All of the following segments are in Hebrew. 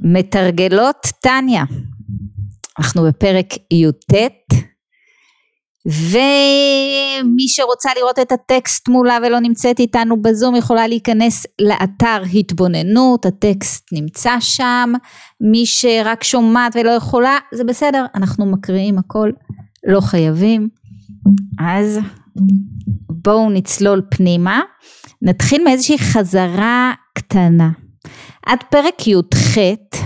מתרגלות טניה, אנחנו בפרק י"ט ומי שרוצה לראות את הטקסט מולה ולא נמצאת איתנו בזום יכולה להיכנס לאתר התבוננות, הטקסט נמצא שם, מי שרק שומעת ולא יכולה זה בסדר, אנחנו מקריאים הכל, לא חייבים, אז בואו נצלול פנימה, נתחיל מאיזושהי חזרה קטנה. עד פרק י"ח,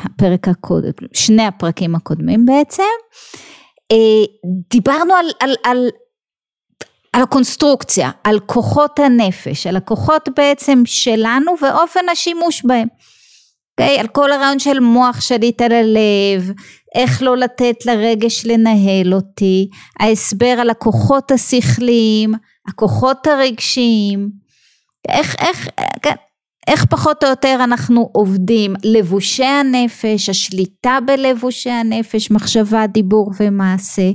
הפרק הקודם, שני הפרקים הקודמים בעצם, אה, דיברנו על, על, על, על הקונסטרוקציה, על כוחות הנפש, על הכוחות בעצם שלנו ואופן השימוש בהם. Okay, אוקיי? על כל הרעיון של מוח שליט על הלב, איך לא לתת לרגש לנהל אותי, ההסבר על הכוחות השכליים, הכוחות הרגשיים, איך, איך, כן, איך פחות או יותר אנחנו עובדים, לבושי הנפש, השליטה בלבושי הנפש, מחשבה, דיבור ומעשה.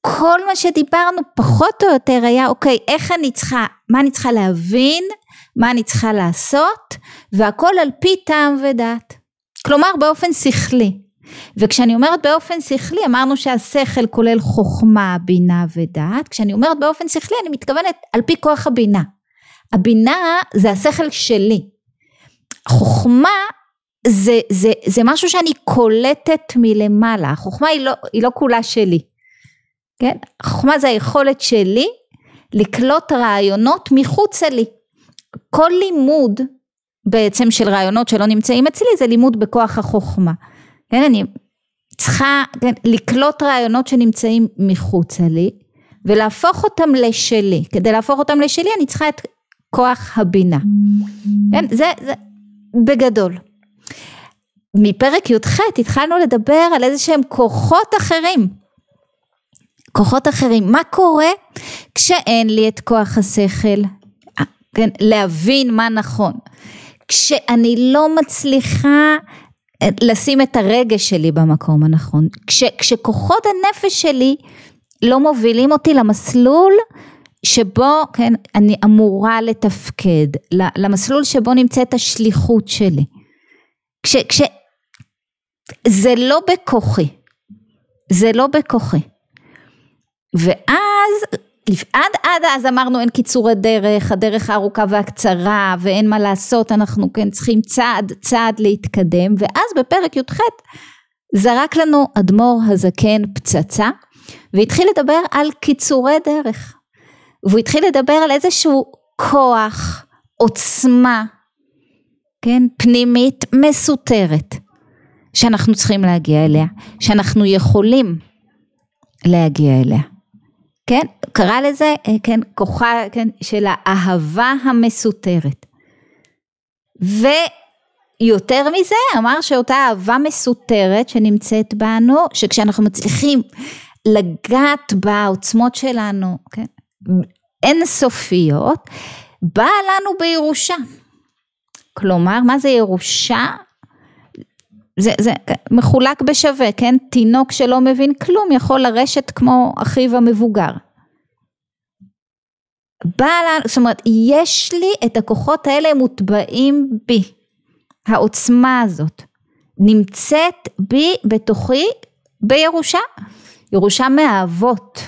כל מה שדיברנו פחות או יותר היה אוקיי איך אני צריכה, מה אני צריכה להבין, מה אני צריכה לעשות והכל על פי טעם ודעת. כלומר באופן שכלי. וכשאני אומרת באופן שכלי אמרנו שהשכל כולל חוכמה, בינה ודעת, כשאני אומרת באופן שכלי אני מתכוונת על פי כוח הבינה. הבינה זה השכל שלי. חוכמה זה, זה, זה משהו שאני קולטת מלמעלה, החוכמה היא לא, היא לא כולה שלי, כן? החוכמה זה היכולת שלי לקלוט רעיונות מחוצה לי. כל לימוד בעצם של רעיונות שלא נמצאים אצלי זה לימוד בכוח החוכמה. כן, אני צריכה כן, לקלוט רעיונות שנמצאים מחוצה לי ולהפוך אותם לשלי. כדי להפוך אותם לשלי אני צריכה את כוח הבינה. כן, זה, זה בגדול. מפרק י"ח התחלנו לדבר על איזה שהם כוחות אחרים. כוחות אחרים. מה קורה כשאין לי את כוח השכל? כן, להבין מה נכון. כשאני לא מצליחה אה, לשים את הרגש שלי במקום הנכון. כש, כשכוחות הנפש שלי לא מובילים אותי למסלול שבו כן אני אמורה לתפקד למסלול שבו נמצאת השליחות שלי. כש, כש זה לא בכוחי. זה לא בכוחי. ואז עד עד אז אמרנו אין קיצורי דרך הדרך הארוכה והקצרה ואין מה לעשות אנחנו כן צריכים צעד צעד להתקדם. ואז בפרק י"ח זרק לנו אדמו"ר הזקן פצצה והתחיל לדבר על קיצורי דרך והוא התחיל לדבר על איזשהו כוח, עוצמה, כן, פנימית מסותרת, שאנחנו צריכים להגיע אליה, שאנחנו יכולים להגיע אליה. כן, קרא לזה, אה, כן, כוחה, כן, של האהבה המסותרת. ויותר מזה, אמר שאותה אהבה מסותרת שנמצאת בנו, שכשאנחנו מצליחים לגעת בעוצמות שלנו, כן, אינסופיות, באה לנו בירושה. כלומר, מה זה ירושה? זה, זה מחולק בשווה, כן? תינוק שלא מבין כלום יכול לרשת כמו אחיו המבוגר. באה לנו, זאת אומרת, יש לי את הכוחות האלה מוטבעים בי. העוצמה הזאת נמצאת בי, בתוכי, בירושה. ירושה מהאבות.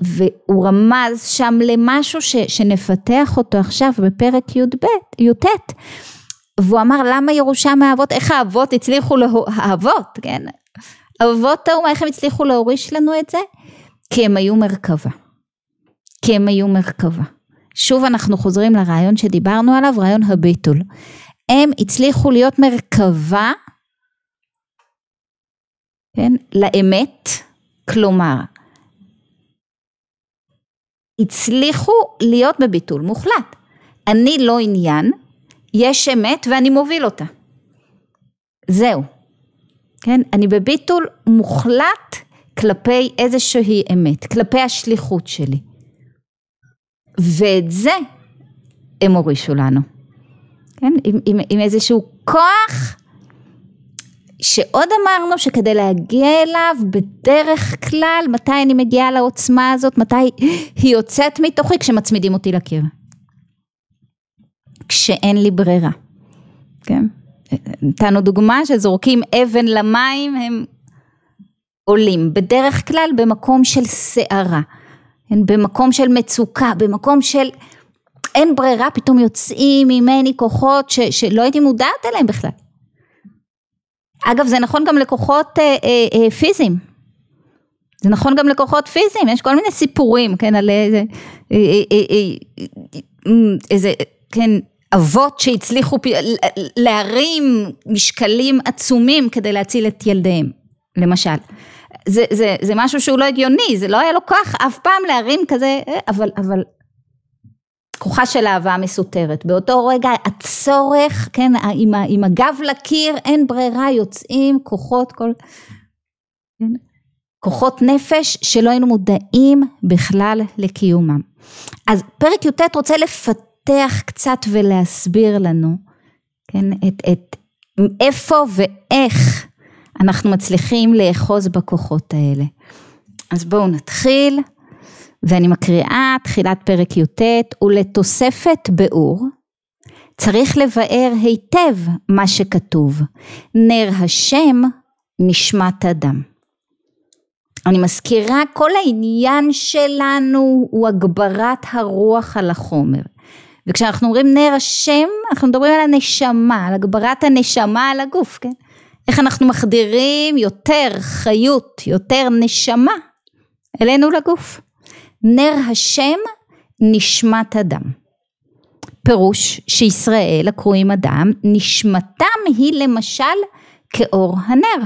והוא רמז שם למשהו ש, שנפתח אותו עכשיו בפרק י"ב, י"ט והוא אמר למה ירושה מהאבות, איך האבות הצליחו, לה... האבות, כן, אבות האומה איך הם הצליחו להוריש לנו את זה? כי הם היו מרכבה, כי הם היו מרכבה. שוב אנחנו חוזרים לרעיון שדיברנו עליו, רעיון הביטול. הם הצליחו להיות מרכבה, כן, לאמת, כלומר הצליחו להיות בביטול מוחלט. אני לא עניין, יש אמת ואני מוביל אותה. זהו. כן? אני בביטול מוחלט כלפי איזושהי אמת, כלפי השליחות שלי. ואת זה הם הורישו לנו. כן? עם, עם, עם איזשהו כוח שעוד אמרנו שכדי להגיע אליו בדרך כלל מתי אני מגיעה לעוצמה הזאת? מתי היא יוצאת מתוכי? כשמצמידים אותי לקיר. כשאין לי ברירה. כן? נתנו דוגמה שזורקים אבן למים הם עולים, בדרך כלל במקום של סערה, במקום של מצוקה, במקום של אין ברירה, פתאום יוצאים ממני כוחות ש, שלא הייתי מודעת אליהם בכלל. אגב זה נכון גם לכוחות אה, אה, אה, פיזיים, זה נכון גם לכוחות פיזיים, יש כל מיני סיפורים, כן, על איזה, אה, אה, אה, איזה, כן, אבות שהצליחו להרים משקלים עצומים כדי להציל את ילדיהם, למשל. זה, זה, זה משהו שהוא לא הגיוני, זה לא היה לו כוח אף פעם להרים כזה, אבל, אבל כוחה של אהבה מסותרת. באותו רגע הצורך, כן, עם, עם הגב לקיר, אין ברירה, יוצאים כוחות, כל... כן, כוחות נפש שלא היינו מודעים בכלל לקיומם. אז פרק י"ט רוצה לפתח קצת ולהסביר לנו, כן, את, את איפה ואיך אנחנו מצליחים לאחוז בכוחות האלה. אז בואו נתחיל. ואני מקריאה תחילת פרק י"ט, ולתוספת באור, צריך לבאר היטב מה שכתוב, נר השם נשמת אדם. אני מזכירה, כל העניין שלנו הוא הגברת הרוח על החומר. וכשאנחנו אומרים נר השם, אנחנו מדברים על הנשמה, על הגברת הנשמה על הגוף, כן? איך אנחנו מחדירים יותר חיות, יותר נשמה אלינו לגוף. נר השם נשמת אדם. פירוש שישראל הקרויים אדם נשמתם היא למשל כאור הנר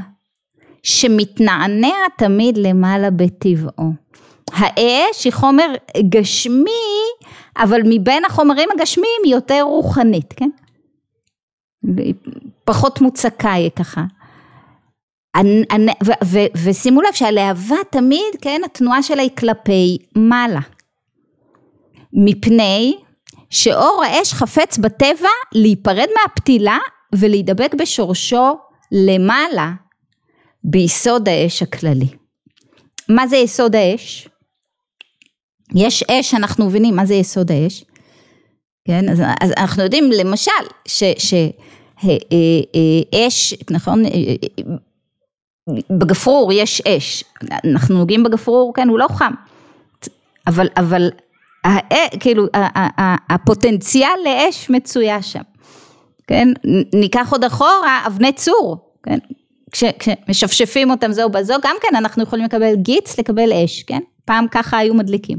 שמתנענע תמיד למעלה בטבעו. האש היא חומר גשמי אבל מבין החומרים הגשמיים היא יותר רוחנית כן? פחות מוצקה היא ככה ושימו לב שהלהבה תמיד, כן, התנועה שלה היא כלפי מעלה. מפני שאור האש חפץ בטבע להיפרד מהפתילה ולהידבק בשורשו למעלה ביסוד האש הכללי. מה זה יסוד האש? יש אש, אנחנו מבינים מה זה יסוד האש, כן, אז, אז אנחנו יודעים למשל שאש, נכון, בגפרור יש אש, אנחנו נוגעים בגפרור, כן, הוא לא חם, אבל, אבל כאילו הפוטנציאל לאש מצויה שם, כן, ניקח עוד אחורה אבני צור, כן, כשמשפשפים אותם זו בזו, גם כן אנחנו יכולים לקבל גיץ, לקבל אש, כן, פעם ככה היו מדליקים.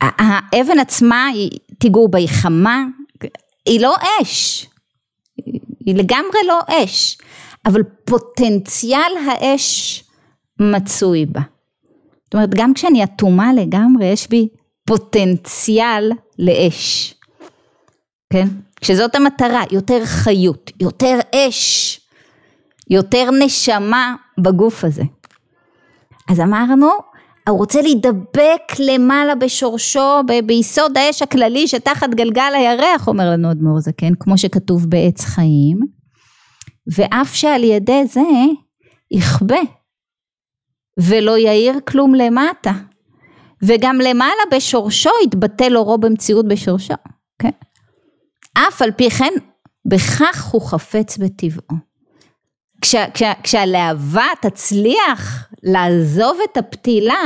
האבן עצמה, תיגעו בה, היא חמה, היא לא אש, היא לגמרי לא אש. אבל פוטנציאל האש מצוי בה. זאת אומרת, גם כשאני אטומה לגמרי, יש בי פוטנציאל לאש. כן? כשזאת המטרה, יותר חיות, יותר אש, יותר נשמה בגוף הזה. אז אמרנו, הוא רוצה להידבק למעלה בשורשו, ב- ביסוד האש הכללי שתחת גלגל הירח, אומר לנו אדמו"ר זקן, כמו שכתוב בעץ חיים. ואף שעל ידי זה יכבה ולא יאיר כלום למטה וגם למעלה בשורשו יתבטל אורו במציאות בשורשו, כן? אף על פי כן בכך הוא חפץ בטבעו. כשה, כשה, כשהלהבה תצליח לעזוב את הפתילה,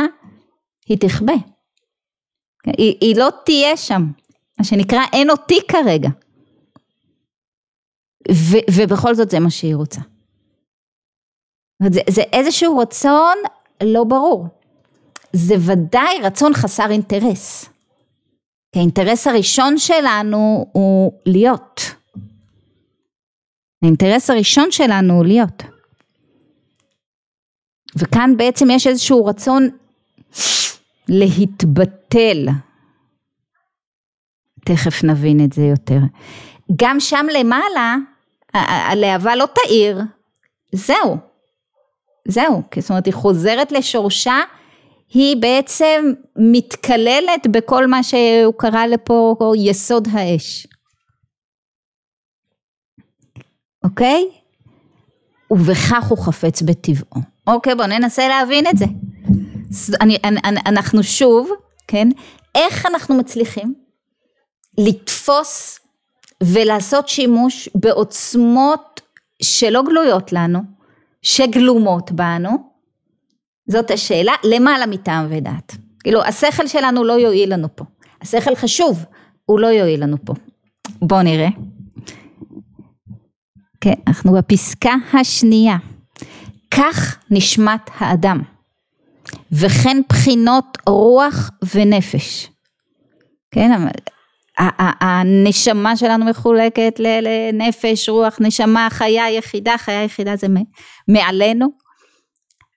היא תכבה. היא, היא לא תהיה שם, מה שנקרא אין אותי כרגע. ו- ובכל זאת זה מה שהיא רוצה. זה, זה איזשהו רצון לא ברור. זה ודאי רצון חסר אינטרס. כי האינטרס הראשון שלנו הוא להיות. האינטרס הראשון שלנו הוא להיות. וכאן בעצם יש איזשהו רצון להתבטל. תכף נבין את זה יותר. גם שם למעלה הלהבה לא תאיר, זהו, זהו, זאת אומרת היא חוזרת לשורשה, היא בעצם מתקללת בכל מה שהוא קרא לפה יסוד האש. אוקיי? ובכך הוא חפץ בטבעו. אוקיי, בואו ננסה להבין את זה. אני, אני, אנחנו שוב, כן, איך אנחנו מצליחים לתפוס ולעשות שימוש בעוצמות שלא גלויות לנו, שגלומות בנו, זאת השאלה, למעלה מטעם ודעת. כאילו השכל שלנו לא יועיל לנו פה, השכל חשוב, הוא לא יועיל לנו פה. בואו נראה. כן, אנחנו בפסקה השנייה. כך נשמת האדם, וכן בחינות רוח ונפש. כן, הנשמה שלנו מחולקת לנפש, רוח, נשמה, חיה יחידה, חיה יחידה זה מעלינו.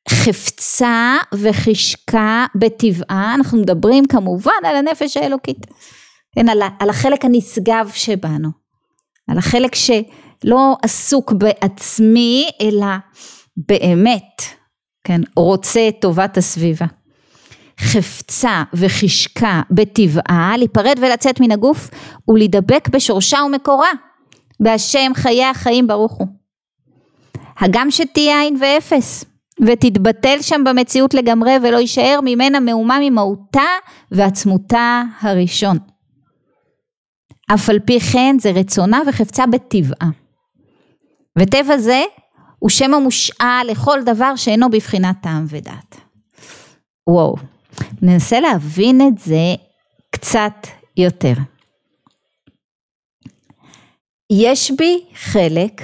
חפצה וחשקה בטבעה, אנחנו מדברים כמובן על הנפש האלוקית, כן, על, על החלק הנשגב שבנו, על החלק שלא עסוק בעצמי אלא באמת, כן, רוצה את טובת הסביבה. חפצה וחשקה בטבעה, להיפרד ולצאת מן הגוף ולהידבק בשורשה ומקורה, בהשם חיי החיים ברוך הוא. הגם שתהיה עין ואפס, ותתבטל שם במציאות לגמרי ולא יישאר ממנה מהומה ממהותה ועצמותה הראשון. אף על פי כן זה רצונה וחפצה בטבעה. וטבע זה הוא שם המושאל לכל דבר שאינו בבחינת טעם ודעת. וואו, ננסה להבין את זה קצת יותר. יש בי חלק,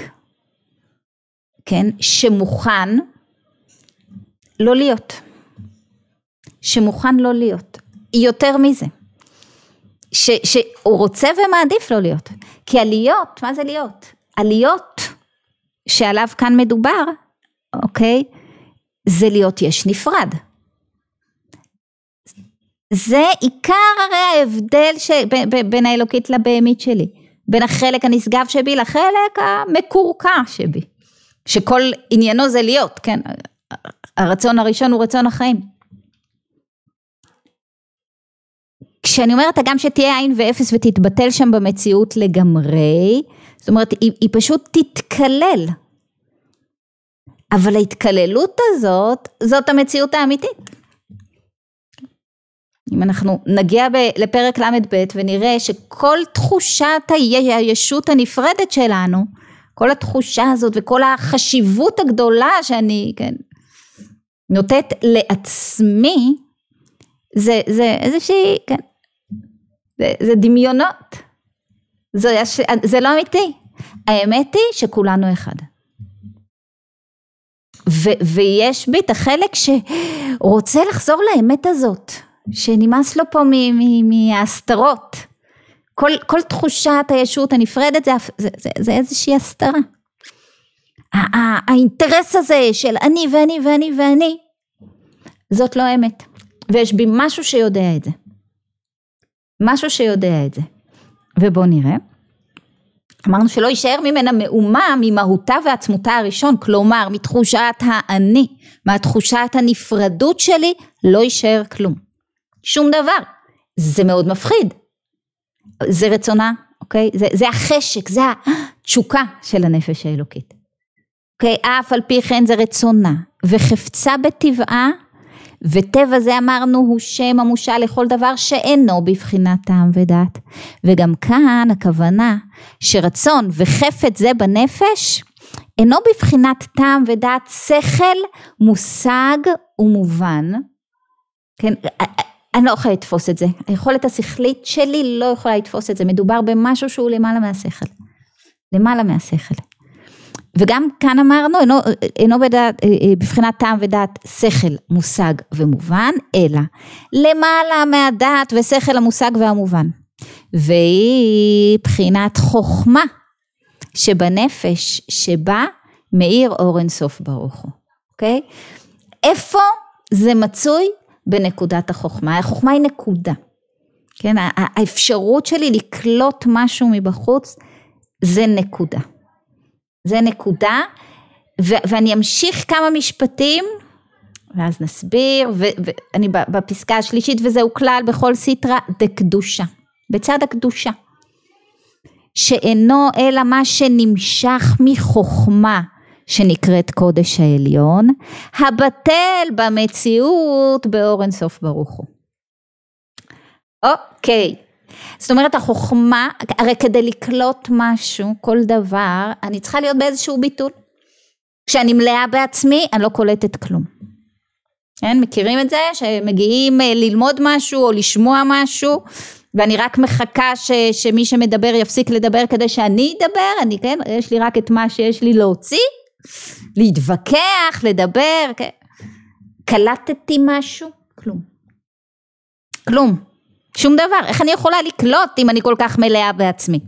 כן, שמוכן לא להיות. שמוכן לא להיות. יותר מזה. ש, שהוא רוצה ומעדיף לא להיות. כי עליות, מה זה להיות? עליות שעליו כאן מדובר, אוקיי? זה להיות יש נפרד. זה עיקר הרי ההבדל ש... בין האלוקית לבהמית שלי, בין החלק הנשגב שבי לחלק המקורקע שבי, שכל עניינו זה להיות, כן, הרצון הראשון הוא רצון החיים. כשאני אומרת הגם שתהיה עין ואפס ותתבטל שם במציאות לגמרי, זאת אומרת היא, היא פשוט תתקלל. אבל ההתקללות הזאת, זאת המציאות האמיתית. אם אנחנו נגיע ב, לפרק ל"ב ונראה שכל תחושת הישות הנפרדת שלנו, כל התחושה הזאת וכל החשיבות הגדולה שאני, כן, נותנת לעצמי, זה, זה איזושהי, כן, זה, זה דמיונות, זה, זה לא אמיתי, האמת היא שכולנו אחד. ו, ויש בי את החלק שרוצה לחזור לאמת הזאת, שנמאס לו פה מההסתרות. כל, כל תחושת הישות הנפרדת זה, זה, זה, זה איזושהי הסתרה. האינטרס הזה של אני ואני ואני ואני, זאת לא אמת. ויש בי משהו שיודע את זה. משהו שיודע את זה. ובואו נראה. אמרנו שלא יישאר ממנה מאומה ממהותה ועצמותה הראשון, כלומר מתחושת האני, מהתחושת הנפרדות שלי, לא יישאר כלום. שום דבר. זה מאוד מפחיד. זה רצונה, אוקיי? זה, זה החשק, זה התשוקה של הנפש האלוקית. אוקיי? אף על פי כן זה רצונה, וחפצה בטבעה, וטבע זה אמרנו הוא שם המושל לכל דבר שאינו בבחינת טעם ודעת. וגם כאן הכוונה שרצון וחפץ זה בנפש אינו בבחינת טעם ודעת שכל, מושג ומובן. כן, אני לא יכולה לתפוס את זה, היכולת השכלית שלי לא יכולה לתפוס את זה, מדובר במשהו שהוא למעלה מהשכל, למעלה מהשכל. וגם כאן אמרנו, אינו, אינו בדעת, אה, אה, בבחינת טעם ודעת שכל, מושג ומובן, אלא למעלה מהדעת ושכל המושג והמובן. והיא בחינת חוכמה שבנפש שבה מאיר אור אינסוף ברוך הוא, אוקיי? איפה זה מצוי? בנקודת החוכמה. החוכמה היא נקודה. כן, האפשרות שלי לקלוט משהו מבחוץ זה נקודה. זה נקודה, ו- ואני אמשיך כמה משפטים, ואז נסביר, ואני בפסקה השלישית, וזהו כלל בכל סיטרא דקדושה, בצד הקדושה. שאינו אלא מה שנמשך מחוכמה שנקראת קודש העליון, הבטל במציאות באור אינסוף ברוך הוא. אוקיי, זאת אומרת החוכמה, הרי כדי לקלוט משהו, כל דבר, אני צריכה להיות באיזשהו ביטול. כשאני מלאה בעצמי, אני לא קולטת כלום. כן, מכירים את זה? שמגיעים אה, ללמוד משהו או לשמוע משהו, ואני רק מחכה ש, שמי שמדבר יפסיק לדבר כדי שאני אדבר, אני כן, יש לי רק את מה שיש לי להוציא, להתווכח, לדבר. קלטתי משהו? כלום. כלום. שום דבר. איך אני יכולה לקלוט אם אני כל כך מלאה בעצמי?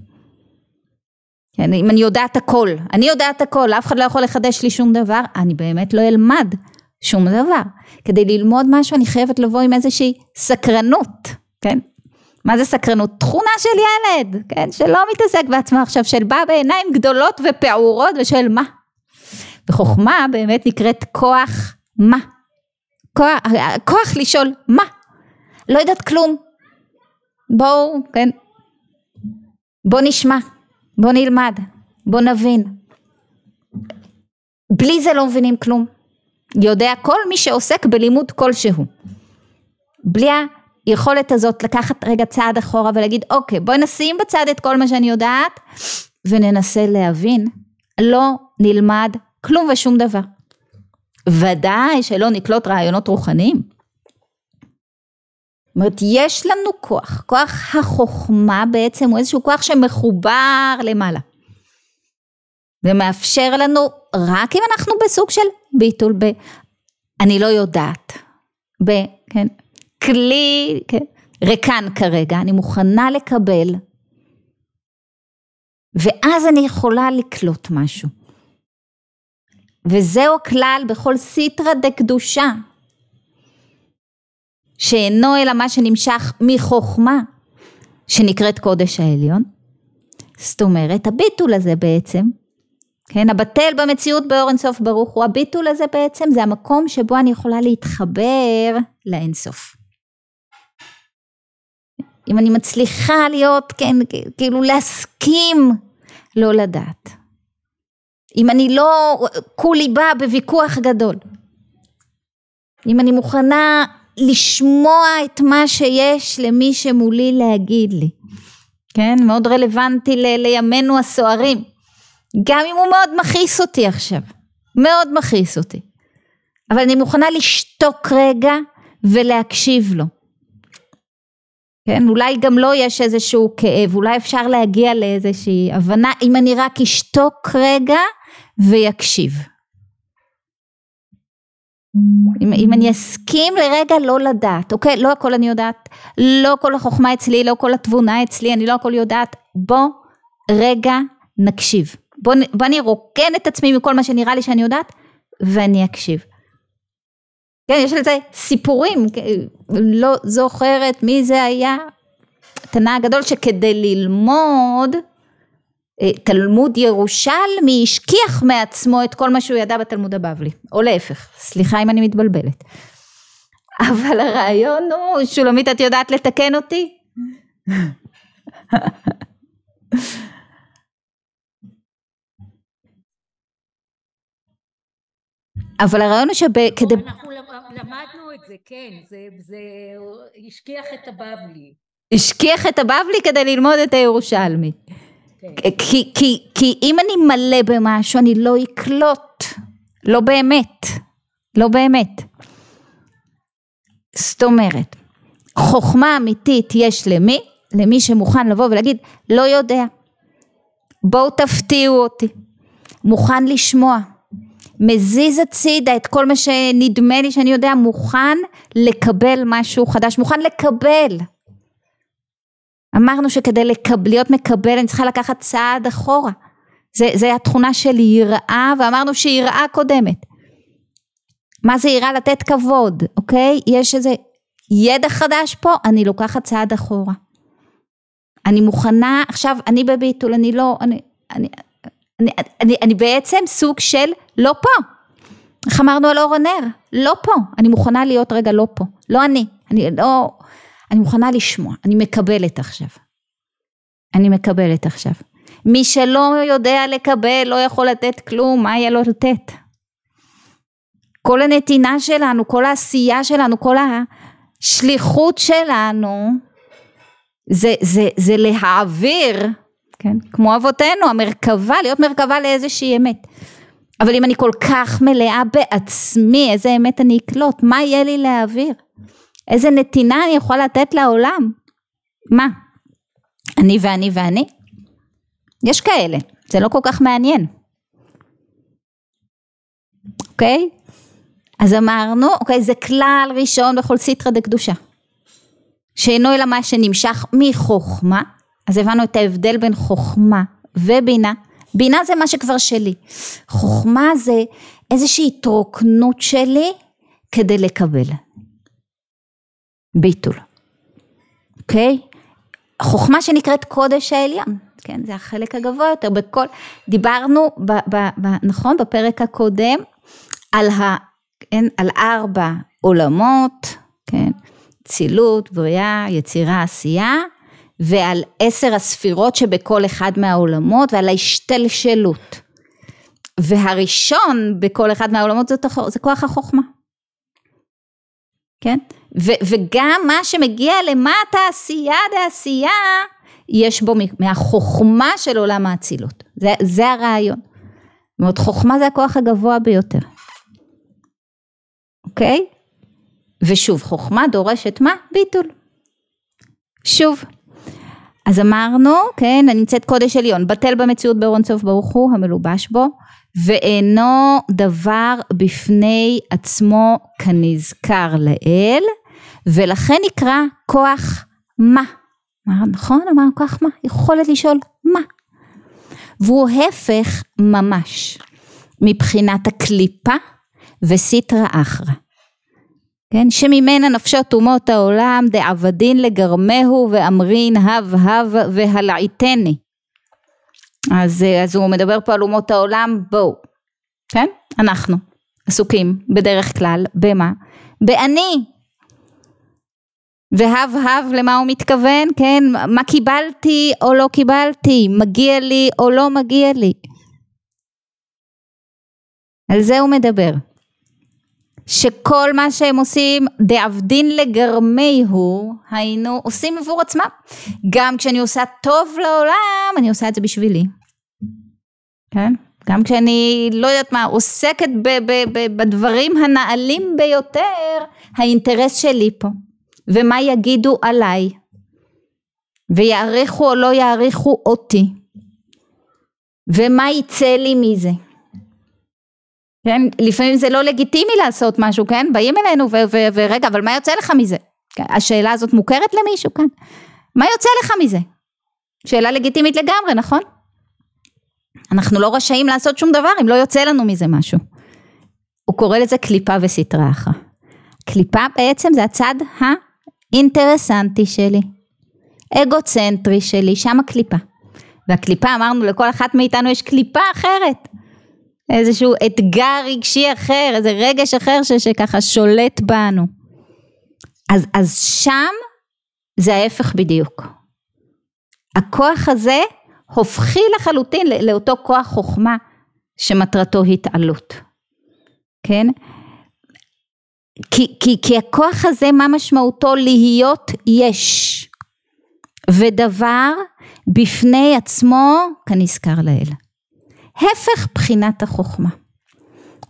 כן, אם אני יודעת הכל, אני יודעת הכל, אף אחד לא יכול לחדש לי שום דבר, אני באמת לא אלמד שום דבר. כדי ללמוד משהו אני חייבת לבוא עם איזושהי סקרנות, כן? מה זה סקרנות? תכונה של ילד, כן? שלא מתעסק בעצמו עכשיו, של בא בעיניים גדולות ופעורות ושואל מה? וחוכמה באמת נקראת כוח מה? כוח, כוח לשאול מה? לא יודעת כלום. בואו, כן? בוא נשמע, בוא נלמד, בוא נבין. בלי זה לא מבינים כלום. יודע כל מי שעוסק בלימוד כלשהו. בלי היכולת הזאת לקחת רגע צעד אחורה ולהגיד אוקיי בואי נשים בצד את כל מה שאני יודעת וננסה להבין, לא נלמד כלום ושום דבר. ודאי שלא נקלוט רעיונות רוחניים. זאת אומרת יש לנו כוח, כוח החוכמה בעצם הוא איזשהו כוח שמחובר למעלה. ומאפשר לנו רק אם אנחנו בסוג של ביטול ב... אני לא יודעת. ב... כן. כלי, כן. ריקן כרגע, אני מוכנה לקבל. ואז אני יכולה לקלוט משהו. וזהו הכלל בכל סיטרא דקדושה, שאינו אלא מה שנמשך מחוכמה, שנקראת קודש העליון. זאת אומרת, הביטול הזה בעצם, כן, הבטל במציאות באור אינסוף ברוך הוא, הביטול הזה בעצם זה המקום שבו אני יכולה להתחבר לאינסוף. אם אני מצליחה להיות, כן, כאילו להסכים לא לדעת. אם אני לא כולי באה בוויכוח גדול. אם אני מוכנה לשמוע את מה שיש למי שמולי להגיד לי. כן, מאוד רלוונטי ל- לימינו הסוערים. גם אם הוא מאוד מכעיס אותי עכשיו. מאוד מכעיס אותי. אבל אני מוכנה לשתוק רגע ולהקשיב לו. כן, אולי גם לו לא יש איזשהו כאב, אולי אפשר להגיע לאיזושהי הבנה, אם אני רק אשתוק רגע ויקשיב. אם, אם אני אסכים לרגע לא לדעת, אוקיי? לא הכל אני יודעת, לא כל החוכמה אצלי, לא כל התבונה אצלי, אני לא הכל יודעת, בוא רגע נקשיב. בוא, בוא אני ארוקן את עצמי מכל מה שנראה לי שאני יודעת, ואני אקשיב. כן, יש לזה סיפורים, לא זוכרת מי זה היה, תנא הגדול שכדי ללמוד תלמוד ירושלמי השכיח מעצמו את כל מה שהוא ידע בתלמוד הבבלי, או להפך, סליחה אם אני מתבלבלת. אבל הרעיון הוא, שולמית את יודעת לתקן אותי? אבל הרעיון הוא שכדי... אנחנו למדנו את זה, כן, זה, זה השכיח את הבבלי. השכיח את הבבלי כדי ללמוד את הירושלמי. כן. כי, כי, כי אם אני מלא במשהו אני לא אקלוט, לא באמת, לא באמת. זאת אומרת, חוכמה אמיתית יש למי? למי שמוכן לבוא ולהגיד לא יודע, בואו תפתיעו אותי, מוכן לשמוע, מזיז הצידה את כל מה שנדמה לי שאני יודע, מוכן לקבל משהו חדש, מוכן לקבל. אמרנו שכדי לקב, להיות מקבל אני צריכה לקחת צעד אחורה. זה, זה התכונה של יראה, ואמרנו שיראה קודמת. מה זה יראה? לתת כבוד, אוקיי? יש איזה ידע חדש פה, אני לוקחת צעד אחורה. אני מוכנה, עכשיו אני בביטול, אני לא, אני, אני, אני, אני, אני בעצם סוג של לא פה. איך אמרנו על אור הנר? לא פה. אני מוכנה להיות רגע לא פה. לא אני. אני לא... אני מוכנה לשמוע. אני מקבלת עכשיו. אני מקבלת עכשיו. מי שלא יודע לקבל לא יכול לתת כלום, מה יהיה לו לתת? כל הנתינה שלנו, כל העשייה שלנו, כל השליחות שלנו, זה, זה, זה להעביר, כן, כמו אבותינו, המרכבה, להיות מרכבה לאיזושהי אמת. אבל אם אני כל כך מלאה בעצמי, איזה אמת אני אקלוט? מה יהיה לי להעביר? איזה נתינה אני יכולה לתת לעולם? מה? אני ואני ואני? יש כאלה, זה לא כל כך מעניין. אוקיי? אז אמרנו, אוקיי, זה כלל ראשון בכל סיטרא דקדושה. שאינו אלא מה שנמשך מחוכמה, אז הבנו את ההבדל בין חוכמה ובינה. בינה זה מה שכבר שלי. חוכמה זה איזושהי התרוקנות שלי כדי לקבל. ביטול. אוקיי? חוכמה שנקראת קודש העליון, כן, זה החלק הגבוה יותר, בכל, דיברנו, ב, ב, ב, נכון, בפרק הקודם, על, ה, כן, על ארבע עולמות, כן, צילות, בריאה, יצירה, עשייה, ועל עשר הספירות שבכל אחד מהעולמות, ועל ההשתלשלות. והראשון בכל אחד מהעולמות זה, זה כוח החוכמה. כן? ו- וגם מה שמגיע למטה, עשייה דעשייה, יש בו מהחוכמה של עולם האצילות. זה, זה הרעיון. זאת אומרת, חוכמה זה הכוח הגבוה ביותר. אוקיי? ושוב, חוכמה דורשת מה? ביטול. שוב. אז אמרנו, כן, הנמצאת קודש עליון, בטל במציאות באורון סוף ברוך הוא, המלובש בו, ואינו דבר בפני עצמו כנזכר לאל, ולכן נקרא כוח מה. נכון? אמר כוח מה? יכולת לשאול מה. והוא הפך ממש מבחינת הקליפה וסיטרא אחרא. כן, שממנה נפשות אומות העולם דעבדין לגרמהו ואמרין הב הב והלעיתני. אז, אז הוא מדבר פה על אומות העולם, בואו, כן? אנחנו עסוקים בדרך כלל, במה? באני. והב הב למה הוא מתכוון? כן, מה קיבלתי או לא קיבלתי, מגיע לי או לא מגיע לי. על זה הוא מדבר. שכל מה שהם עושים דעבדין לגרמי הוא, היינו עושים עבור עצמם. גם כשאני עושה טוב לעולם, אני עושה את זה בשבילי. כן? גם כשאני, לא יודעת מה, עוסקת ב- ב- ב- בדברים הנעלים ביותר, האינטרס שלי פה. ומה יגידו עליי. ויעריכו או לא יעריכו אותי. ומה יצא לי מזה. כן, לפעמים זה לא לגיטימי לעשות משהו, כן, באים אלינו ורגע, אבל מה יוצא לך מזה? כן, השאלה הזאת מוכרת למישהו כאן? מה יוצא לך מזה? שאלה לגיטימית לגמרי, נכון? אנחנו לא רשאים לעשות שום דבר אם לא יוצא לנו מזה משהו. הוא קורא לזה קליפה וסטרה אחרא. קליפה בעצם זה הצד האינטרסנטי שלי, אגוצנטרי שלי, שם הקליפה. והקליפה אמרנו לכל אחת מאיתנו יש קליפה אחרת. איזשהו אתגר רגשי אחר, איזה רגש אחר ש, שככה שולט בנו. אז, אז שם זה ההפך בדיוק. הכוח הזה הופכי לחלוטין לאותו כוח חוכמה שמטרתו התעלות. כן? כי, כי, כי הכוח הזה מה משמעותו להיות יש ודבר בפני עצמו כנזכר לאל. הפך בחינת החוכמה.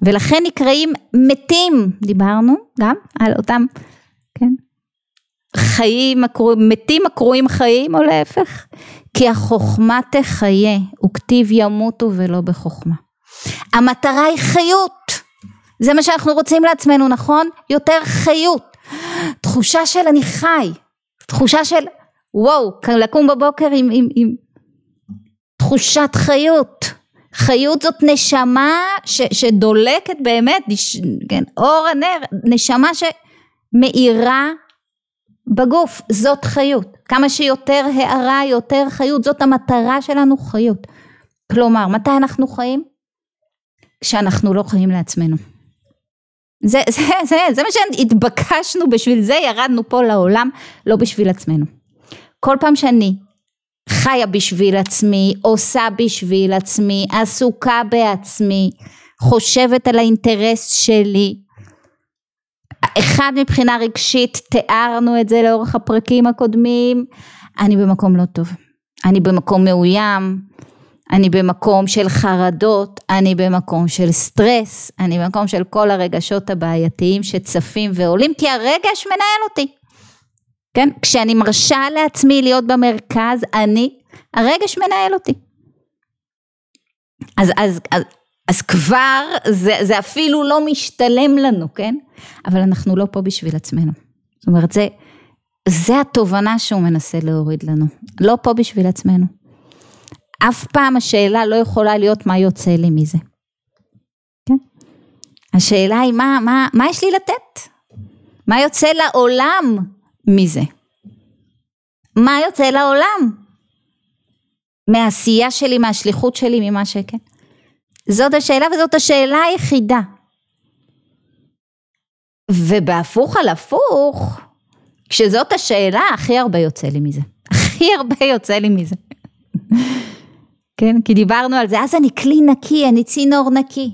ולכן נקראים מתים, דיברנו גם על אותם, כן, חיים, מתים הקרויים חיים או להפך, כי החוכמה תחיה וכתיב ימותו ולא בחוכמה. המטרה היא חיות, זה מה שאנחנו רוצים לעצמנו נכון? יותר חיות, תחושה של אני חי, תחושה של וואו, לקום בבוקר עם, עם, עם תחושת חיות, חיות זאת נשמה ש, שדולקת באמת, כן, אור הנר, נשמה שמאירה בגוף, זאת חיות. כמה שיותר הארה, יותר חיות, זאת המטרה שלנו, חיות. כלומר, מתי אנחנו חיים? כשאנחנו לא חיים לעצמנו. זה, זה, זה, זה מה שהתבקשנו, בשביל זה ירדנו פה לעולם, לא בשביל עצמנו. כל פעם שאני חיה בשביל עצמי, עושה בשביל עצמי, עסוקה בעצמי, חושבת על האינטרס שלי. אחד מבחינה רגשית, תיארנו את זה לאורך הפרקים הקודמים, אני במקום לא טוב, אני במקום מאוים, אני במקום של חרדות, אני במקום של סטרס, אני במקום של כל הרגשות הבעייתיים שצפים ועולים, כי הרגש מנהל אותי. כן? כשאני מרשה לעצמי להיות במרכז, אני, הרגש מנהל אותי. אז, אז, אז, אז כבר זה, זה אפילו לא משתלם לנו, כן? אבל אנחנו לא פה בשביל עצמנו. זאת אומרת, זה, זה התובנה שהוא מנסה להוריד לנו. לא פה בשביל עצמנו. אף פעם השאלה לא יכולה להיות מה יוצא לי מזה. כן? השאלה היא מה, מה, מה יש לי לתת? מה יוצא לעולם מזה? מה יוצא לעולם? מהעשייה שלי, מהשליחות שלי, ממה שכן. זאת השאלה וזאת השאלה היחידה. ובהפוך על הפוך, כשזאת השאלה, הכי הרבה יוצא לי מזה. הכי הרבה יוצא לי מזה. כן, כי דיברנו על זה, אז אני כלי נקי, אני צינור נקי.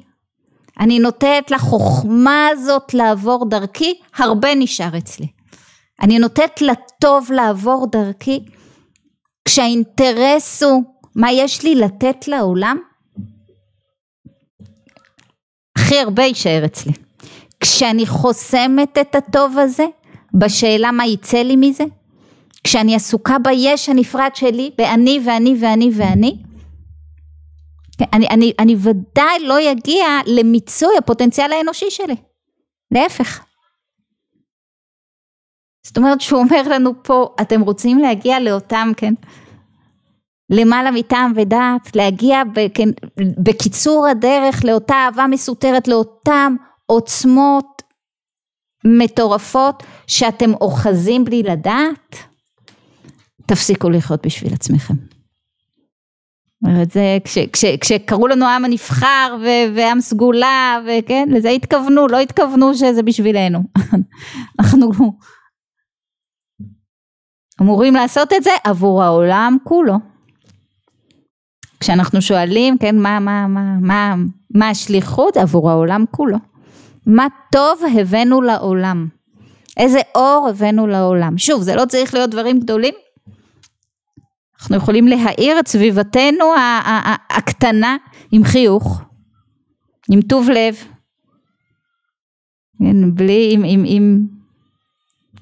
אני נותנת לחוכמה הזאת לעבור דרכי, הרבה נשאר אצלי. אני נותנת לטוב לעבור דרכי, כשהאינטרס הוא מה יש לי לתת לעולם, הכי הרבה יישאר אצלי. כשאני חוסמת את הטוב הזה, בשאלה מה יצא לי מזה, כשאני עסוקה ביש הנפרד שלי, באני ואני ואני ואני, אני, אני, אני ודאי לא אגיע למיצוי הפוטנציאל האנושי שלי, להפך. זאת אומרת שהוא אומר לנו פה, אתם רוצים להגיע לאותם, כן, למעלה מטעם ודעת, להגיע כן, בקיצור הדרך לאותה אהבה מסותרת, לאותם עוצמות מטורפות שאתם אוחזים בלי לדעת, תפסיקו לחיות בשביל עצמכם. זה כש, כש, כשקראו לנו העם הנבחר ו, ועם סגולה וכן לזה התכוונו לא התכוונו שזה בשבילנו. אנחנו אמורים לעשות את זה עבור העולם כולו. כשאנחנו שואלים כן מה מה מה מה מה השליחות עבור העולם כולו? מה טוב הבאנו לעולם? איזה אור הבאנו לעולם? שוב זה לא צריך להיות דברים גדולים אנחנו יכולים להאיר את סביבתנו הקטנה עם חיוך, עם טוב לב, כן, בלי, עם, עם, עם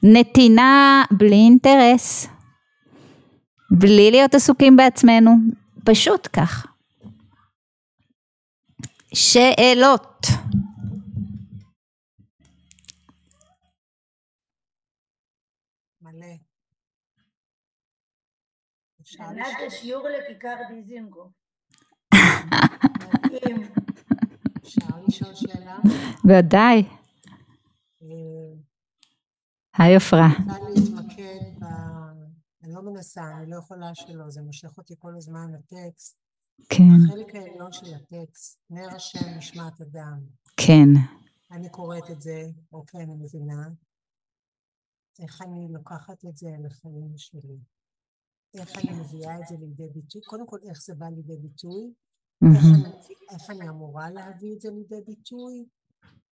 נתינה, בלי אינטרס, בלי להיות עסוקים בעצמנו, פשוט כך. שאלות. ענת השיעור לכיכר דיזינגוף. אפשר לשאול שאלה? ודאי. אה, היי עפרה. אני רוצה להתמקד ב... אני לא מנסה, אני לא יכולה שלא, זה מושך אותי כל הזמן לטקסט. כן. החלק העליון של הטקסט, נר השם נשמת אדם. כן. אני קוראת את זה, אוקיי, אני מבינה. איך אני לוקחת את זה לחיים שלי. איך אני מביאה את זה לידי ביטוי, קודם כל איך זה בא לידי ביטוי, איך, אני, אמורה להביא את זה לידי ביטוי,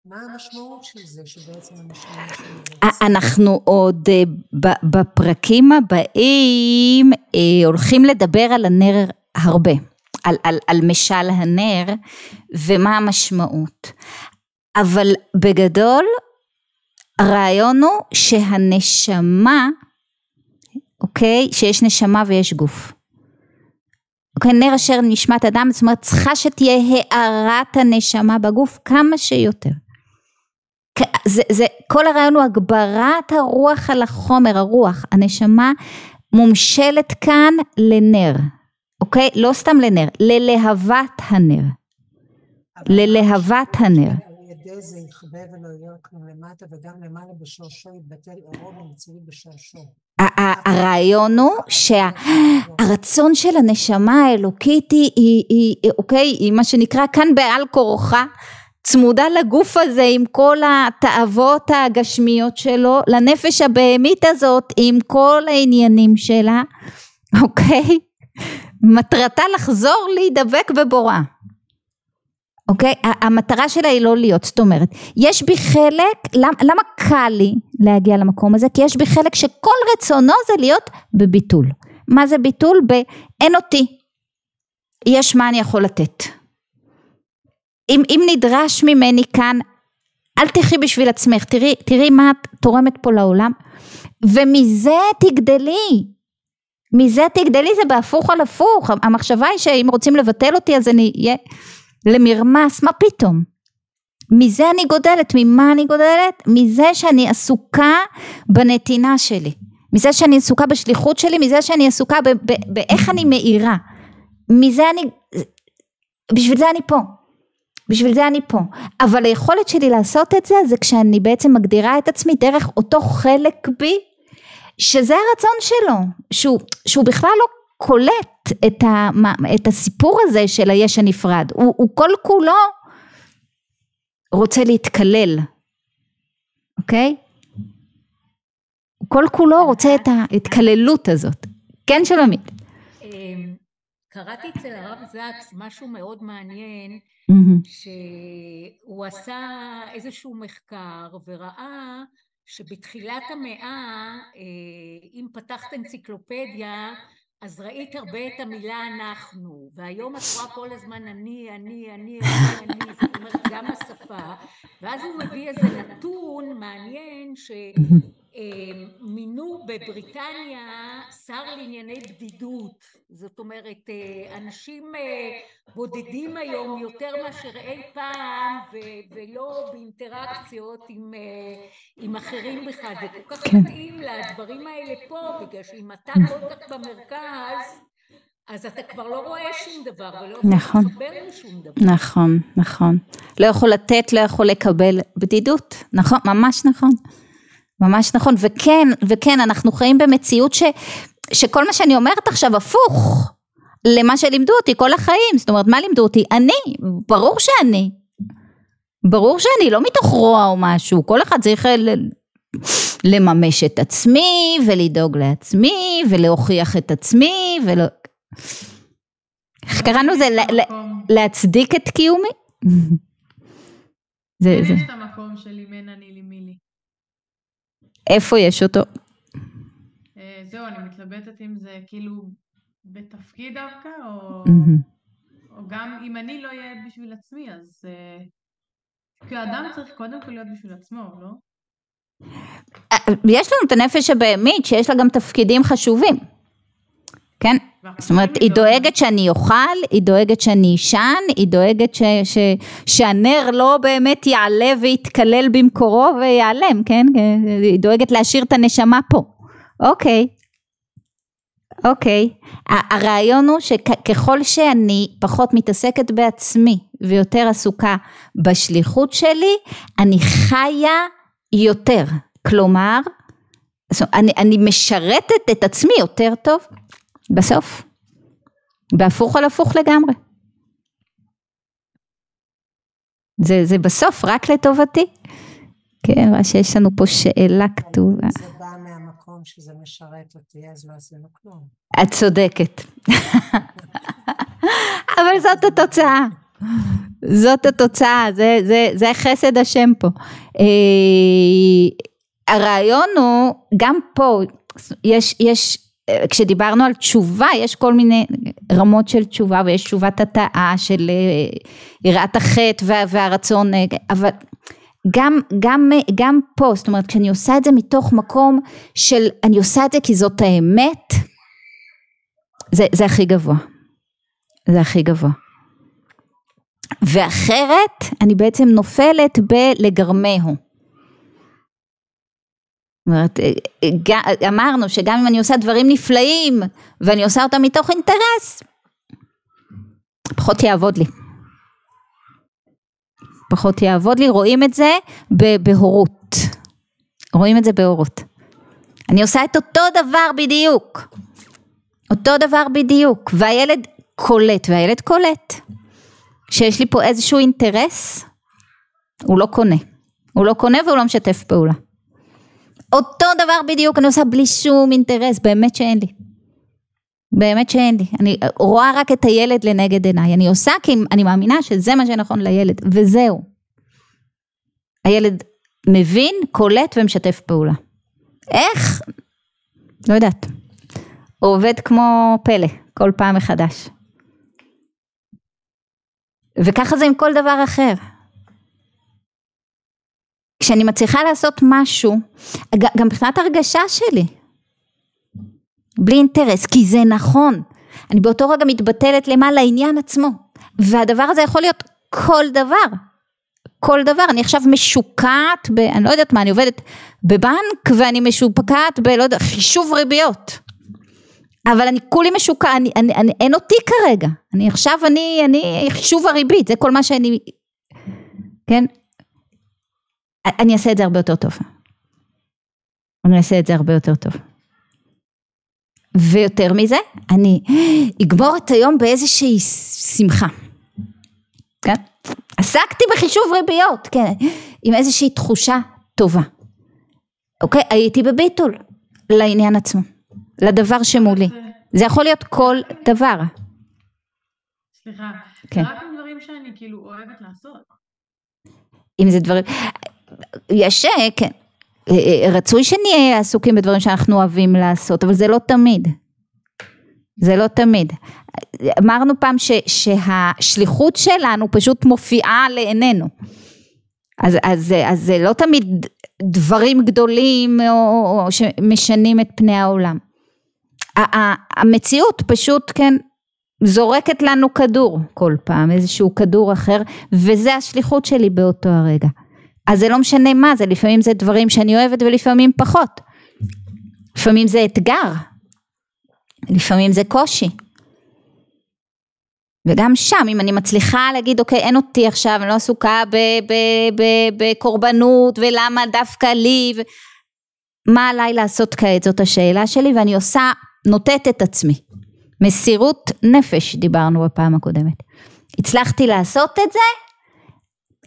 מה המשמעות של זה שבעצם המשמעות של זה? אנחנו עוד אה, בפרקים הבאים אה, הולכים לדבר על הנר הרבה, על, על, על משל הנר ומה המשמעות, אבל בגדול הרעיון הוא שהנשמה אוקיי? שיש נשמה ויש גוף. אוקיי, נר אשר נשמת אדם, זאת אומרת צריכה שתהיה הארת הנשמה בגוף כמה שיותר. זה, זה, כל הרעיון הוא הגברת הרוח על החומר, הרוח, הנשמה מומשלת כאן לנר, אוקיי? לא סתם לנר, ללהבת הנר. ללהבת הנר. ידי זה יכבה ולא יהיה כלום למטה וגם למעלה בשורשו יתבטל אורו ומציאות בשורשו. הרעיון הוא שהרצון של הנשמה האלוקית היא, אוקיי, היא מה שנקרא כאן בעל כורחה, צמודה לגוף הזה עם כל התאוות הגשמיות שלו, לנפש הבהמית הזאת עם כל העניינים שלה, אוקיי? מטרתה לחזור להידבק בבוראה. אוקיי? המטרה שלה היא לא להיות, זאת אומרת, יש בי חלק, למה, למה קל לי להגיע למקום הזה? כי יש בי חלק שכל רצונו זה להיות בביטול. מה זה ביטול? באין אותי. יש מה אני יכול לתת. אם, אם נדרש ממני כאן, אל תחי בשביל עצמך, תראי, תראי מה את תורמת פה לעולם, ומזה תגדלי, מזה תגדלי זה בהפוך על הפוך, המחשבה היא שאם רוצים לבטל אותי אז אני אהיה למרמס, מה פתאום? מזה אני גודלת, ממה אני גודלת? מזה שאני עסוקה בנתינה שלי, מזה שאני עסוקה בשליחות שלי, מזה שאני עסוקה באיך אני מאירה, מזה אני, בשביל זה אני פה, בשביל זה אני פה, אבל היכולת שלי לעשות את זה, זה כשאני בעצם מגדירה את עצמי דרך אותו חלק בי, שזה הרצון שלו, שהוא, שהוא בכלל לא קולט את, ה, את הסיפור הזה של היש הנפרד, הוא, הוא כל כולו רוצה להתקלל, אוקיי? הוא כל כולו רוצה את ההתקללות הזאת. כן שלומית. אמ, קראתי אצל הרב זקס משהו מאוד מעניין, שהוא עשה איזשהו מחקר וראה שבתחילת המאה, אה, אם פתחת אנציקלופדיה, אז ראית הרבה את המילה אנחנו, והיום את רואה כל הזמן אני, אני, אני, אני, אני, זאת אומרת גם השפה, ואז הוא מביא איזה נתון מעניין ש... אמ, מינו בבריטניה שר לענייני בדידות, זאת אומרת אה, אנשים אה, בודדים היום יותר מאשר אי פעם ולא באינטראקציות עם, אה, עם אחרים בכלל, זה כל כך כן. מתאים לדברים האלה פה, בגלל שאם אתה כל כך במרכז אז אתה כבר לא רואה שום דבר ולא נכון, יכול לקבל לשום דבר. נכון, נכון. לא יכול לתת, לא יכול לקבל בדידות, נכון, ממש נכון. ממש נכון, וכן, וכן, אנחנו חיים במציאות ש, שכל מה שאני אומרת עכשיו הפוך למה שלימדו אותי כל החיים, זאת אומרת, מה לימדו אותי? אני, ברור שאני. ברור שאני, לא מתוך רוע או משהו, כל אחד צריך לממש את עצמי ולדאוג לעצמי ולהוכיח את עצמי ולא... איך קראנו לזה? להצדיק את קיומי? זה, זה. יש את המקום של אם אין אני מי לי. איפה יש אותו? אה, זהו, אני מתלבטת אם זה כאילו בתפקיד דווקא, או, או גם אם אני לא אהיה בשביל עצמי, אז אה, כי האדם צריך קודם כל להיות בשביל עצמו, לא? אה, יש לנו את הנפש הבהמית שיש לה גם תפקידים חשובים, כן? זאת אומרת, היא דואגת שאני אוכל, היא דואגת שאני אשן, היא דואגת ש, ש, שהנר לא באמת יעלה ויתקלל במקורו ויעלם, כן? היא דואגת להשאיר את הנשמה פה. אוקיי. אוקיי. הרעיון הוא שככל שאני פחות מתעסקת בעצמי ויותר עסוקה בשליחות שלי, אני חיה יותר. כלומר, אני, אני משרתת את עצמי יותר טוב. בסוף. בהפוך על הפוך לגמרי. זה, זה בסוף רק לטובתי. כן, מה שיש לנו פה שאלה כתובה. זה בא מהמקום שזה משרת אותי, אז לא עשינו כלום. את צודקת. אבל זאת התוצאה. זאת התוצאה, זה, זה, זה חסד השם פה. אה, הרעיון הוא, גם פה, יש, יש כשדיברנו על תשובה יש כל מיני רמות של תשובה ויש תשובת התאה של אה, יראת החטא והרצון אה, אבל גם, גם, גם פה זאת אומרת כשאני עושה את זה מתוך מקום של אני עושה את זה כי זאת האמת זה, זה הכי גבוה. זה הכי גבוה. ואחרת אני בעצם נופלת בלגרמהו אומרת, אה, אה, אמרנו שגם אם אני עושה דברים נפלאים ואני עושה אותם מתוך אינטרס, פחות יעבוד לי. פחות יעבוד לי, רואים את זה בהורות. רואים את זה בהורות. אני עושה את אותו דבר בדיוק. אותו דבר בדיוק, והילד קולט, והילד קולט. שיש לי פה איזשהו אינטרס, הוא לא קונה. הוא לא קונה והוא לא משתף פעולה. אותו דבר בדיוק אני עושה בלי שום אינטרס, באמת שאין לי. באמת שאין לי. אני רואה רק את הילד לנגד עיניי. אני עושה כי אני מאמינה שזה מה שנכון לילד, וזהו. הילד מבין, קולט ומשתף פעולה. איך? לא יודעת. עובד כמו פלא, כל פעם מחדש. וככה זה עם כל דבר אחר. כשאני מצליחה לעשות משהו, גם מבחינת הרגשה שלי, בלי אינטרס, כי זה נכון. אני באותו רגע מתבטלת למה לעניין עצמו, והדבר הזה יכול להיות כל דבר. כל דבר, אני עכשיו משוקעת, ב, אני לא יודעת מה, אני עובדת בבנק ואני משוקעת ב, לא יודע, חישוב ריביות. אבל אני כולי משוקעת, אני, אני, אני, אין אותי כרגע, אני עכשיו, אני, אני, חישוב הריבית, זה כל מה שאני, כן? אני אעשה את זה הרבה יותר טוב. אני אעשה את זה הרבה יותר טוב. ויותר מזה, אני אגמור את היום באיזושהי שמחה. כן? עסקתי בחישוב ריביות, כן, עם איזושהי תחושה טובה. אוקיי? הייתי בביטול לעניין עצמו, לדבר שמולי. זה יכול להיות כל דבר. סליחה, כן. רק דברים שאני כאילו אוהבת לעשות. אם זה דברים, יש, כן, רצוי שנהיה עסוקים בדברים שאנחנו אוהבים לעשות, אבל זה לא תמיד. זה לא תמיד. אמרנו פעם ש, שהשליחות שלנו פשוט מופיעה לעינינו. אז, אז, אז זה לא תמיד דברים גדולים או, או שמשנים את פני העולם. המציאות פשוט כן זורקת לנו כדור כל פעם, איזשהו כדור אחר, וזה השליחות שלי באותו הרגע. אז זה לא משנה מה זה, לפעמים זה דברים שאני אוהבת ולפעמים פחות. לפעמים זה אתגר, לפעמים זה קושי. וגם שם אם אני מצליחה להגיד אוקיי אין אותי עכשיו אני לא עסוקה בקורבנות ולמה דווקא לי? ו... מה עליי לעשות כעת? זאת השאלה שלי ואני עושה נוטט את עצמי. מסירות נפש דיברנו בפעם הקודמת. הצלחתי לעשות את זה?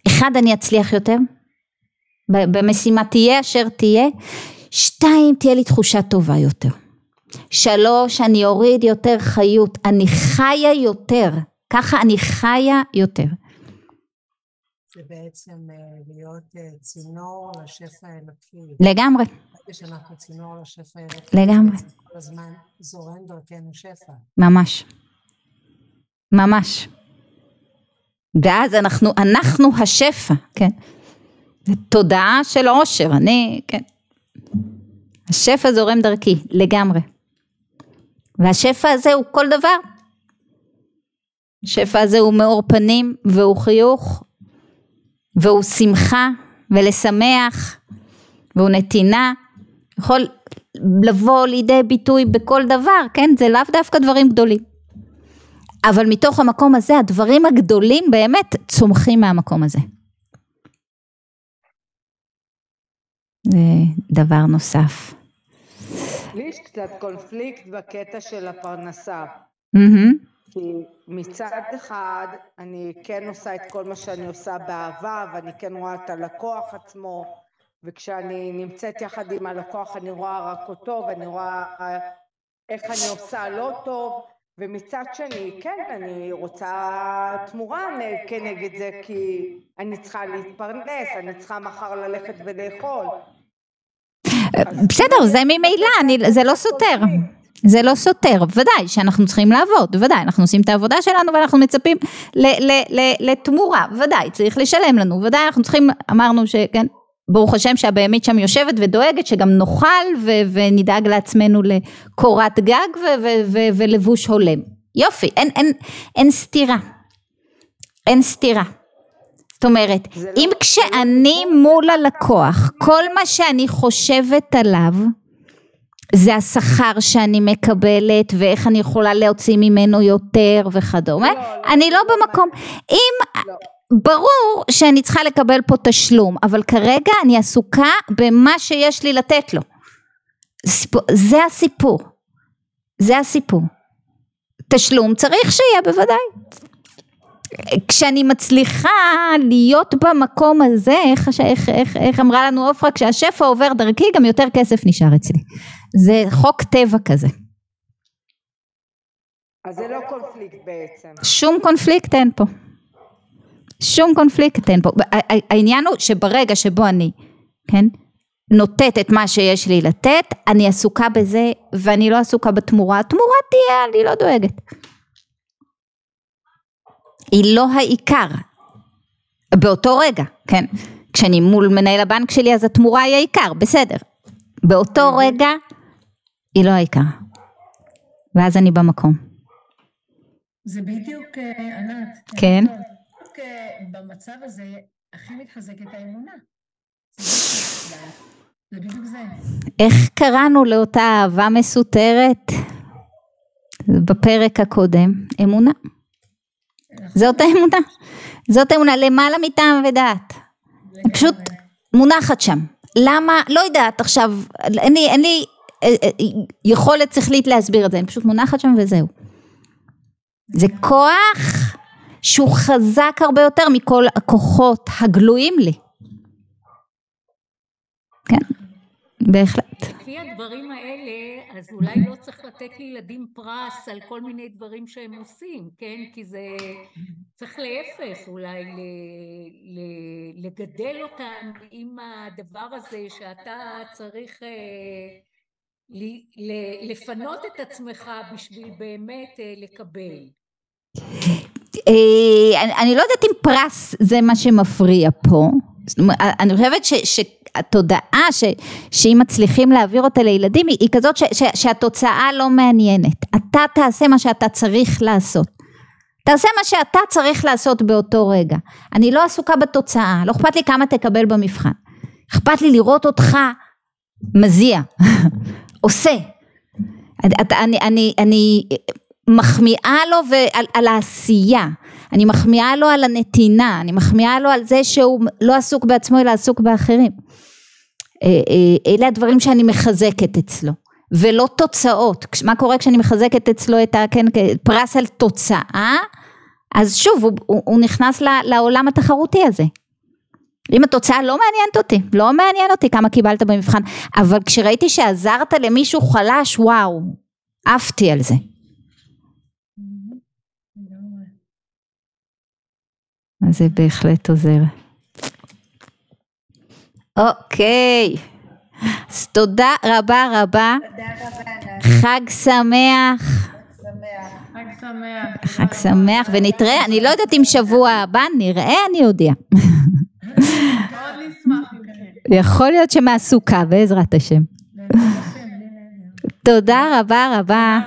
אחד אני אצליח יותר במשימה תהיה אשר תהיה שתיים תהיה לי תחושה טובה יותר שלוש, אני אוריד יותר חיות, אני חיה יותר, ככה אני חיה יותר. זה בעצם אה, להיות אה, צינור לשפע האלוקי. לגמרי. כשאנחנו צינור לשפע האלוקי. לגמרי. כל הזמן זורם דרכנו שפע. ממש. ממש. ואז אנחנו, אנחנו השפע, כן. זה תודעה של עושר, אני, כן. השפע זורם דרכי, לגמרי. והשפע הזה הוא כל דבר. השפע הזה הוא מאור פנים והוא חיוך והוא שמחה ולשמח והוא נתינה. יכול לבוא לידי ביטוי בכל דבר, כן? זה לאו דווקא דברים גדולים. אבל מתוך המקום הזה הדברים הגדולים באמת צומחים מהמקום הזה. זה דבר נוסף. יש קצת קונפליקט בקטע של הפרנסה. כי מצד אחד אני כן עושה את כל מה שאני עושה באהבה ואני כן רואה את הלקוח עצמו וכשאני נמצאת יחד עם הלקוח אני רואה רק אותו ואני רואה איך אני עושה לא טוב ומצד שני כן אני רוצה תמורה כנגד זה כי אני צריכה להתפרנס, אני צריכה מחר ללכת ולאכול בסדר, זה ממילא, זה לא סותר. זה לא סותר, ודאי שאנחנו צריכים לעבוד, ודאי, אנחנו עושים את העבודה שלנו ואנחנו מצפים לתמורה, ודאי, צריך לשלם לנו, ודאי, אנחנו צריכים, אמרנו שכן, ברוך השם שהבהמית שם יושבת ודואגת שגם נאכל ונדאג לעצמנו לקורת גג ולבוש הולם. יופי, אין, אין, אין סתירה. אין סתירה. זאת אומרת, לא אם לא כשאני לא מול הלקוח, כל מה שאני חושבת עליו, זה השכר שאני מקבלת ואיך אני יכולה להוציא ממנו יותר וכדומה, לא, לא, אני לא, לא במקום. אם, לא. ברור שאני צריכה לקבל פה תשלום, אבל כרגע אני עסוקה במה שיש לי לתת לו. זה הסיפור. זה הסיפור. תשלום צריך שיהיה בוודאי. כשאני מצליחה להיות במקום הזה, איך, איך, איך, איך אמרה לנו עופרה, כשהשפע עובר דרכי גם יותר כסף נשאר אצלי. זה חוק טבע כזה. אז זה לא קונפליקט בעצם. שום קונפליקט אין פה. שום קונפליקט אין פה. העניין הוא שברגע שבו אני, כן, נותנת את מה שיש לי לתת, אני עסוקה בזה ואני לא עסוקה בתמורה. התמורה תהיה, אני לא דואגת. היא לא העיקר. באותו רגע, כן. כשאני מול מנהל הבנק שלי אז התמורה היא העיקר, בסדר. באותו רגע היא לא העיקר. ואז אני במקום. זה בדיוק, אה, ענת. כן. בדיוק אה, במצב הזה הכי מתחזקת האמונה. זה בדיוק זה. איך קראנו לאותה אהבה מסותרת? בפרק הקודם, אמונה. זאת האמונה. זאת האמונה, למעלה מטעם ודעת. פשוט מונחת שם. למה? לא יודעת עכשיו, אין לי, אין לי אה, אה, יכולת שכלית להסביר את זה, אני פשוט מונחת שם וזהו. זה כוח שהוא חזק הרבה יותר מכל הכוחות הגלויים לי. כן, בהחלט. לפי הדברים האלה, אז אולי לא צריך לתת לילדים פרס על כל מיני דברים שהם עושים, כן? כי זה צריך להפך, אולי ל, ל, לגדל אותם עם הדבר הזה שאתה צריך אה, ל, ל, לפנות את עצמך בשביל באמת אה, לקבל. אה, אני לא יודעת אם פרס זה מה שמפריע פה, אני חושבת שהתודעה שאם מצליחים להעביר אותה לילדים היא כזאת שהתוצאה לא מעניינת, אתה תעשה מה שאתה צריך לעשות, תעשה מה שאתה צריך לעשות באותו רגע, אני לא עסוקה בתוצאה, לא אכפת לי כמה תקבל במבחן, אכפת לי לראות אותך מזיע, עושה, אני, אני, אני מחמיאה לו ועל, על העשייה, אני מחמיאה לו על הנתינה, אני מחמיאה לו על זה שהוא לא עסוק בעצמו אלא עסוק באחרים. אה, אה, אלה הדברים שאני מחזקת אצלו, ולא תוצאות. מה קורה כשאני מחזקת אצלו את כן, פרס על תוצאה? אז שוב, הוא, הוא, הוא נכנס לעולם התחרותי הזה. אם התוצאה לא מעניינת אותי, לא מעניין אותי כמה קיבלת במבחן, אבל כשראיתי שעזרת למישהו חלש, וואו, עפתי על זה. אז זה בהחלט עוזר. אוקיי, אז תודה רבה רבה. חג שמח. חג שמח. חג שמח, ונתראה, אני לא יודעת אם שבוע הבא נראה, אני אודיע. יכול להיות שמעסוקה, בעזרת השם. תודה רבה רבה.